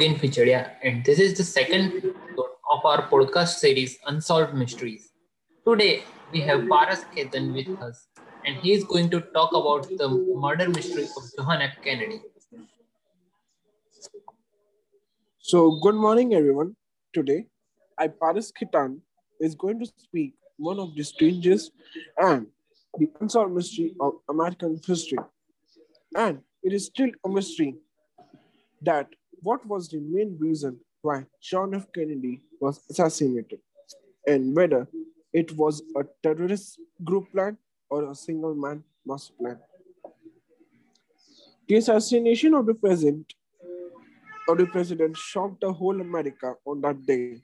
Rugen Fichadia, and this is the second episode of our podcast series Unsolved Mysteries. Today, we have Paras Ketan with us, and he is going to talk about the murder mystery of John F. Kennedy. So, good morning, everyone. Today, I, Paras Khitan, is going to speak one of the strangest and the unsolved mystery of American history. And it is still a mystery that what was the main reason why John F. Kennedy was assassinated and whether it was a terrorist group plan or a single man master plan. The assassination of the president of the president shocked the whole America on that day,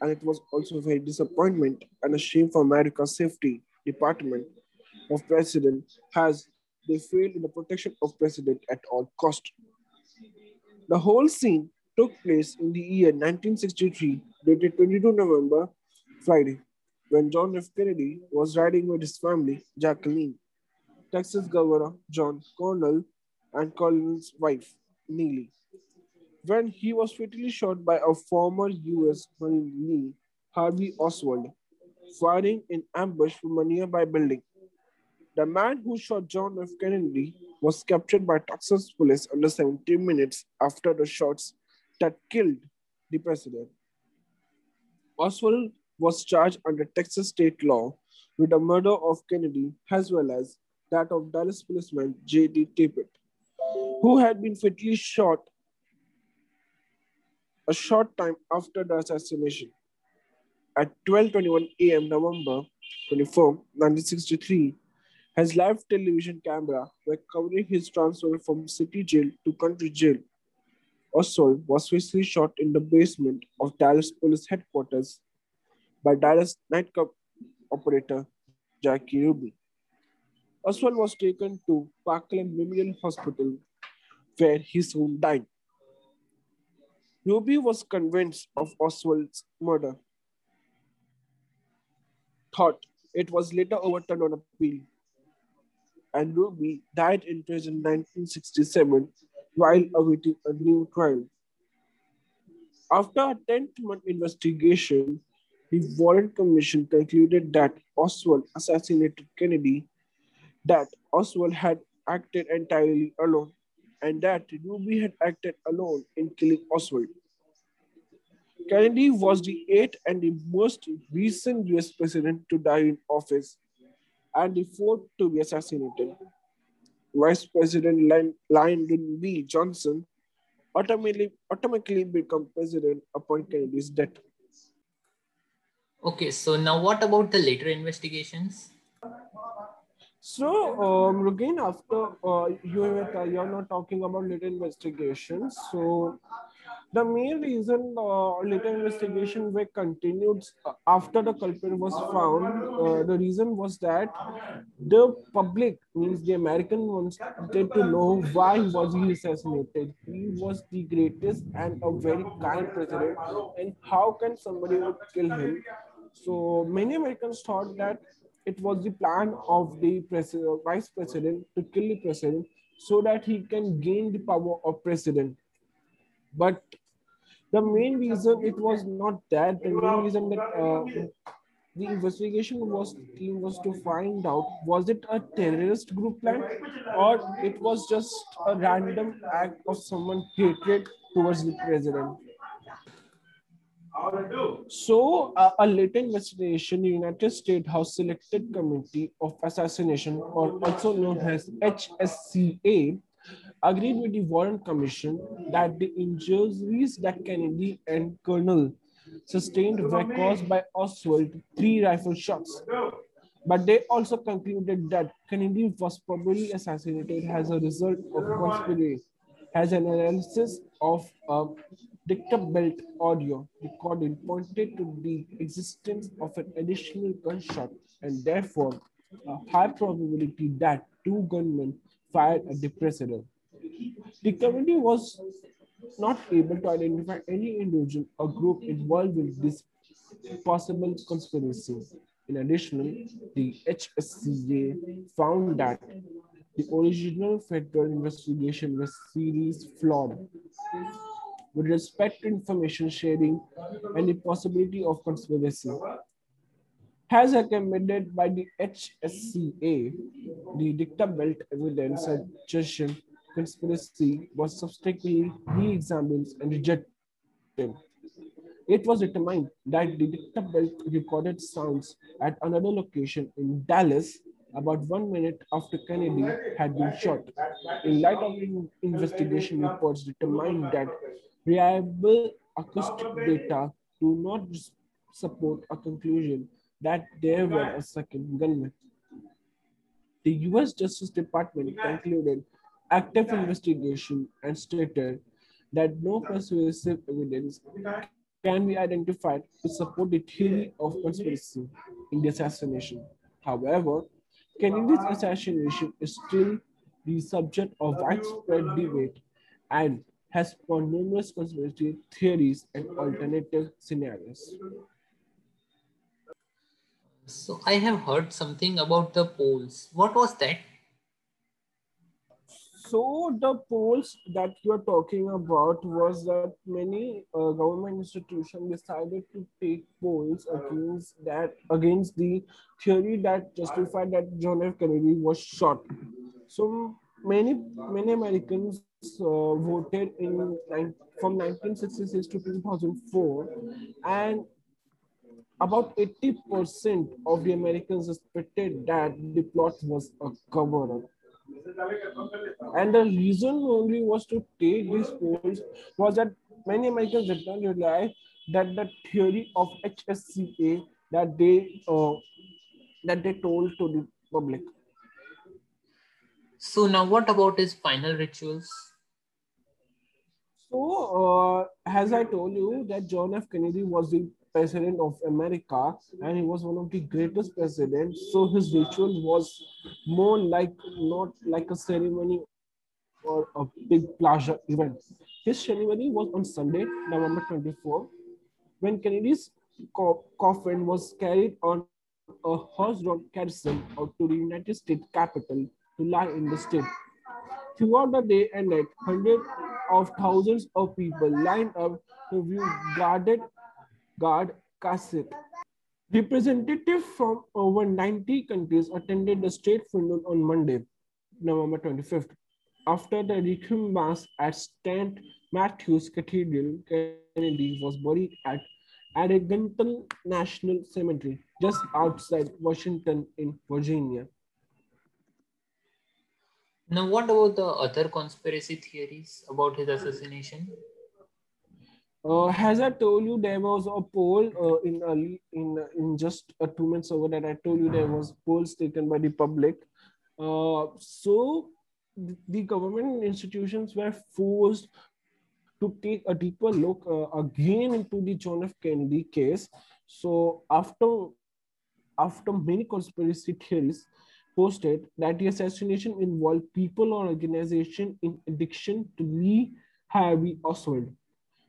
and it was also a very disappointment and a shame for America's safety department of president has they failed in the protection of president at all cost. The whole scene took place in the year 1963, dated 22 November, Friday, when John F. Kennedy was riding with his family, Jacqueline, Texas Governor John Connally, and Colonel's wife, Nellie, when he was fatally shot by a former U.S. Marine Harvey Oswald, firing in ambush from a nearby building. The man who shot John F. Kennedy was captured by Texas police under 17 minutes after the shots that killed the president. Oswald was charged under Texas state law with the murder of Kennedy as well as that of Dallas policeman J.D. Tippit, who had been fatally shot a short time after the assassination. At 12:21 a.m. November 24, 1963, his live television camera were covering his transfer from city jail to country jail. Oswald was fatally shot in the basement of Dallas Police Headquarters by Dallas nightclub operator Jackie Ruby. Oswald was taken to Parkland Memorial Hospital, where he soon died. Ruby was convinced of Oswald's murder, thought it was later overturned on appeal and Ruby died in prison in 1967 while awaiting a new trial. After a 10-month investigation, the Warren Commission concluded that Oswald assassinated Kennedy, that Oswald had acted entirely alone, and that Ruby had acted alone in killing Oswald. Kennedy was the eighth and the most recent US president to die in office and the fourth to be assassinated. Vice President Lyndon B. Johnson automatically, automatically became president upon Kennedy's death. Okay, so now what about the later investigations? So, um, again, after uh, you uh, you're not talking about later investigations. So, the main reason uh, later investigation were continued after the culprit was found, uh, the reason was that the public, means the American ones, wanted to know why was he assassinated. He was the greatest and a very kind president, and how can somebody would kill him? So many Americans thought that it was the plan of the president, vice president to kill the president so that he can gain the power of president. But the main reason it was not that. The main reason that uh, the investigation was team was to find out was it a terrorist group plan or it was just a random act of someone hatred towards the president. So, uh, a later investigation, United States House Selected Committee of Assassination, or also known as HSCA, agreed with the Warren Commission that the injuries that Kennedy and Colonel sustained were caused by Oswald three rifle shots. But they also concluded that Kennedy was probably assassinated as a result of conspiracy, as an analysis of a Dictabelt audio recording pointed to the existence of an additional gunshot and therefore a high probability that two gunmen fired at the president. The committee was not able to identify any individual or group involved in this possible conspiracy. In addition, the HSCA found that the original federal investigation was seriously flawed. with respect to information sharing and the possibility of conspiracy. As recommended by the HSCA, the Dictabelt evidence suggestion conspiracy was subsequently re-examined and rejected. It was determined that the Dictabelt recorded sounds at another location in Dallas about one minute after Kennedy had been shot. In light of the investigation reports determined that reliable acoustic data do not support a conclusion that there were a second gunman. The US Justice Department concluded active investigation and stated that no persuasive evidence can be identified to support the theory of conspiracy in the assassination. However, Kennedy's assassination is still the subject of widespread debate and has spawned numerous conspiracy theories and alternative scenarios. So I have heard something about the polls. What was that? So the polls that you're talking about was that many uh, government institutions decided to take polls against that against the theory that justified that John F. Kennedy was shot. So many many Americans uh, voted in from 1966 to 2004, and about 80% of the Americans suspected that the plot was a cover-up. And the reason only was to take these polls was that many Americans did not realize that the theory of HSCA that they uh, that they told to the public. So now, what about his final rituals? So, uh, as I told you, that John F. Kennedy was the president of America, and he was one of the greatest presidents. So his ritual was more like not like a ceremony or a big plaza event. His ceremony was on Sunday, November 24, when Kennedy's co coffin was carried on a horse-drawn carousel out to the United States Capitol to lie in the state. Throughout the day and night, hundreds of thousands of people lined up to view guarded guard cassette. Representatives from over 90 countries attended the state funeral on Monday, November 25th. After the requiem mass at St. Matthew's Cathedral, Kennedy was buried at Arlington National Cemetery, just outside Washington in Virginia. Now, what about the other conspiracy theories about his assassination? Uh, as I told you, there was a poll uh, in early in in just a two minutes over that I told you there was polls taken by the public. Uh, so the government institutions were forced to take a deeper look uh, again into the John F. Kennedy case. So after after many conspiracy theories posted that the assassination involved people or organization in addiction to Lee Harvey Oswald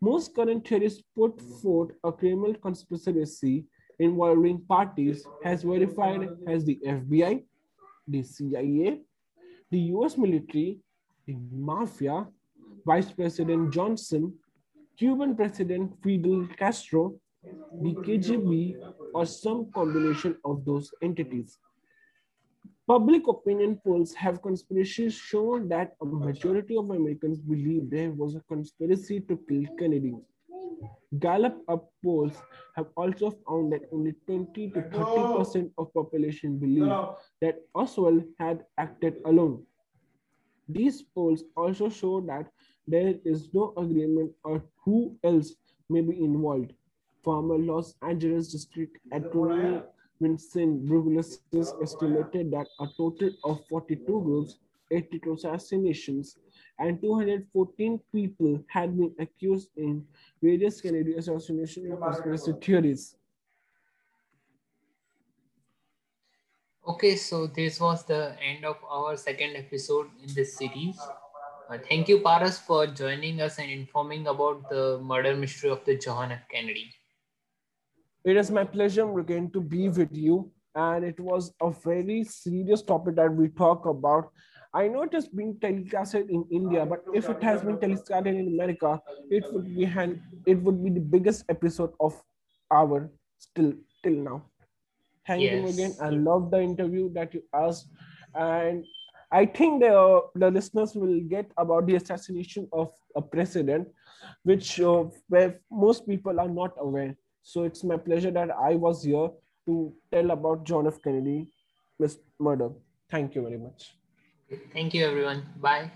most current theories put forth a criminal conspiracy involving parties has verified as the FBI, the CIA, the US military, the mafia, Vice President Johnson, Cuban President Fidel Castro, the KGB, or some combination of those entities. Public opinion polls have conspiracies shown that a majority of Americans believe there was a conspiracy to kill Kennedy. Gallup up polls have also found that only 20 to 30% of the population believe that Oswald had acted alone. These polls also show that there is no agreement on who else may be involved. Former Los Angeles District Attorney Vincent Bugliosi estimated that a total of 42 groups, 82 assassinations, and 214 people had been accused in various Kennedy assassination and conspiracy theories. Okay, so this was the end of our second episode in this series. Uh, thank you, Paras, for joining us and informing about the murder mystery of the John F. Kennedy. It is my pleasure again to be with you. And it was a very serious topic that we talk about. I know it has been telecasted in India, but if it has been telecasted in America, it would be hand, it would be the biggest episode of our still till now. Thank yes. you again. I love the interview that you asked, and I think the the listeners will get about the assassination of a president, which uh, where most people are not aware. So it's my pleasure that I was here to tell about John F. Kennedy murder. Thank you very much. Thank you, everyone. Bye.